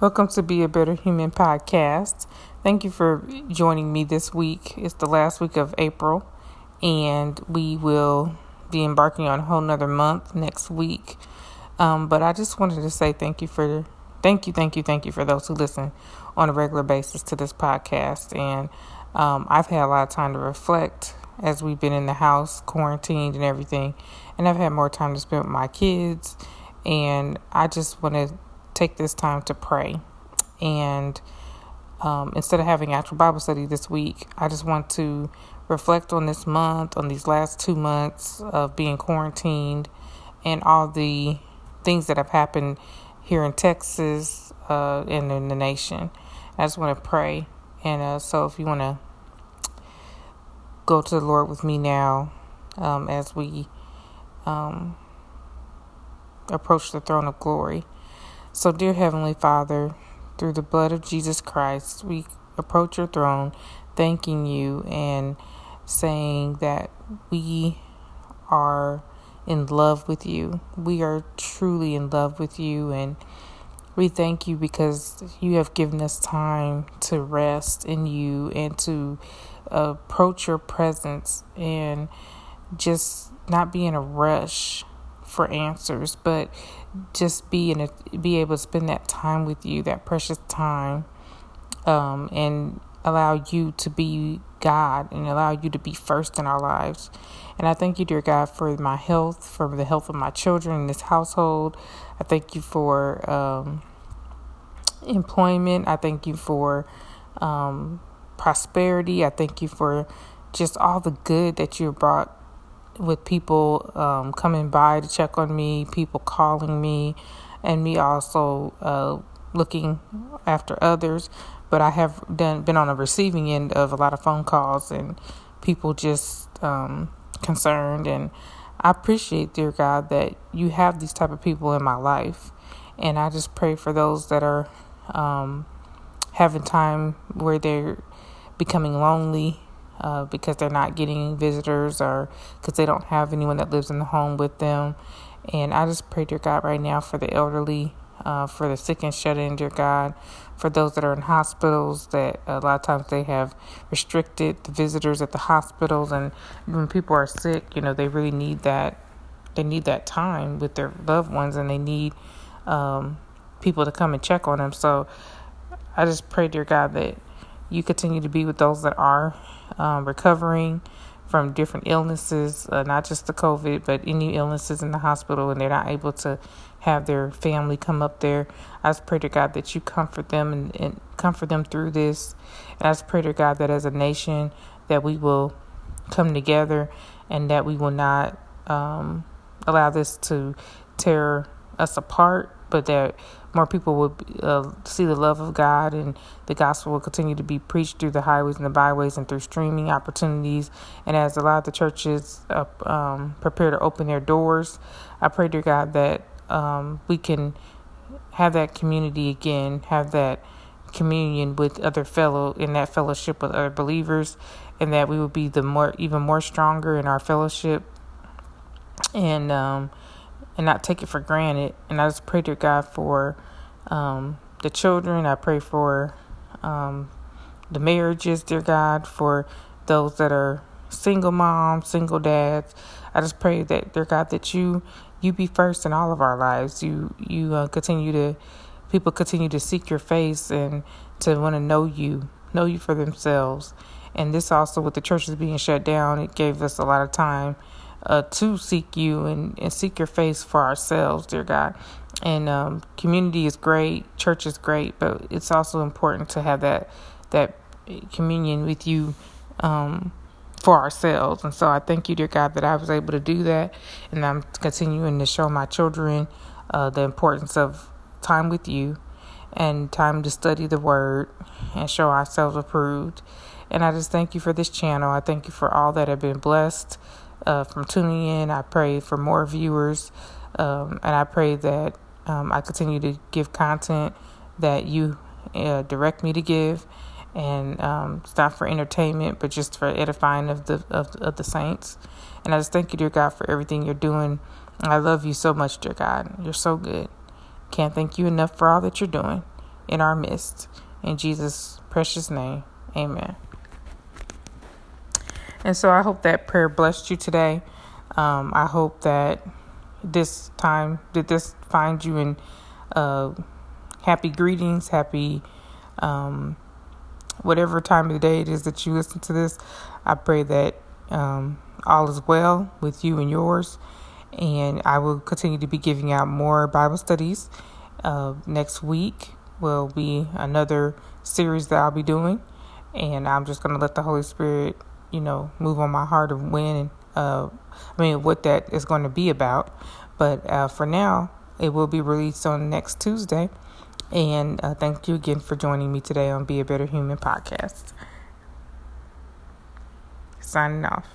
Welcome to Be a Better Human podcast. Thank you for joining me this week. It's the last week of April, and we will be embarking on a whole nother month next week. Um, but I just wanted to say thank you for thank you, thank you, thank you for those who listen on a regular basis to this podcast. And um, I've had a lot of time to reflect as we've been in the house, quarantined and everything, and I've had more time to spend with my kids. And I just want to take this time to pray. And um, instead of having actual Bible study this week, I just want to reflect on this month, on these last two months of being quarantined, and all the things that have happened here in Texas uh, and in the nation. I just want to pray. And uh, so, if you want to go to the Lord with me now um, as we um, approach the throne of glory. So, dear Heavenly Father, through the blood of Jesus Christ, we approach your throne thanking you and saying that we are in love with you. We are truly in love with you and we thank you because you have given us time to rest in you and to approach your presence and just not be in a rush for answers, but just be in a, be able to spend that time with you, that precious time, um, and allow you to be God and allow you to be first in our lives. And I thank you, dear God, for my health, for the health of my children in this household. I thank you for um, employment. I thank you for um, prosperity. I thank you for just all the good that you brought with people um, coming by to check on me, people calling me, and me also uh, looking after others. But I have done been on the receiving end of a lot of phone calls and people just um, concerned. And I appreciate, dear God, that you have these type of people in my life. And I just pray for those that are um, having time where they're becoming lonely uh, because they're not getting visitors or because they don't have anyone that lives in the home with them. And I just pray, dear God, right now for the elderly, uh, for the sick and shut in, dear God, for those that are in hospitals that a lot of times they have restricted the visitors at the hospitals. And when people are sick, you know, they really need that. They need that time with their loved ones and they need um, people to come and check on them. So I just pray, dear God, that you continue to be with those that are um, recovering from different illnesses, uh, not just the COVID, but any illnesses in the hospital, and they're not able to have their family come up there. I just pray to God that you comfort them and, and comfort them through this. And I just pray to God that as a nation that we will come together and that we will not um, allow this to tear us apart, but that more people will uh, see the love of God and the gospel will continue to be preached through the highways and the byways and through streaming opportunities. And as a lot of the churches uh, um, prepare to open their doors, I pray, to God, that um, we can have that community again, have that communion with other fellow in that fellowship with other believers, and that we will be the more even more stronger in our fellowship. And um, and not take it for granted. And I just pray to God for um, the children. I pray for um, the marriages, dear God, for those that are single moms, single dads. I just pray that, dear God, that you you be first in all of our lives. You you uh, continue to people continue to seek your face and to want to know you, know you for themselves. And this also with the churches being shut down, it gave us a lot of time uh, to seek you and, and seek your face for ourselves, dear God. And um, community is great, church is great, but it's also important to have that that communion with you um, for ourselves. And so I thank you, dear God, that I was able to do that, and I'm continuing to show my children uh, the importance of time with you and time to study the Word and show ourselves approved. And I just thank you for this channel. I thank you for all that have been blessed uh, from tuning in. I pray for more viewers, um, and I pray that um, I continue to give content that you uh, direct me to give, and um, it's not for entertainment, but just for edifying of the of, of the saints. And I just thank you, dear God, for everything you're doing. I love you so much, dear God. You're so good. Can't thank you enough for all that you're doing. in our midst. In Jesus' precious name, amen. And so I hope that prayer blessed you today. Um, I hope that this time, did this find you in uh, happy greetings, happy um, whatever time of the day it is that you listen to this. I pray that um, all is well with you and yours. And I will continue to be giving out more Bible studies. Uh, next week will be another series that I'll be doing. And I'm just going to let the Holy Spirit, you know, move on my heart of when uh, I mean, what that is going to be about. But uh, for now, it will be released on next Tuesday. And uh, thank you again for joining me today on Be a Better Human podcast. Signing off.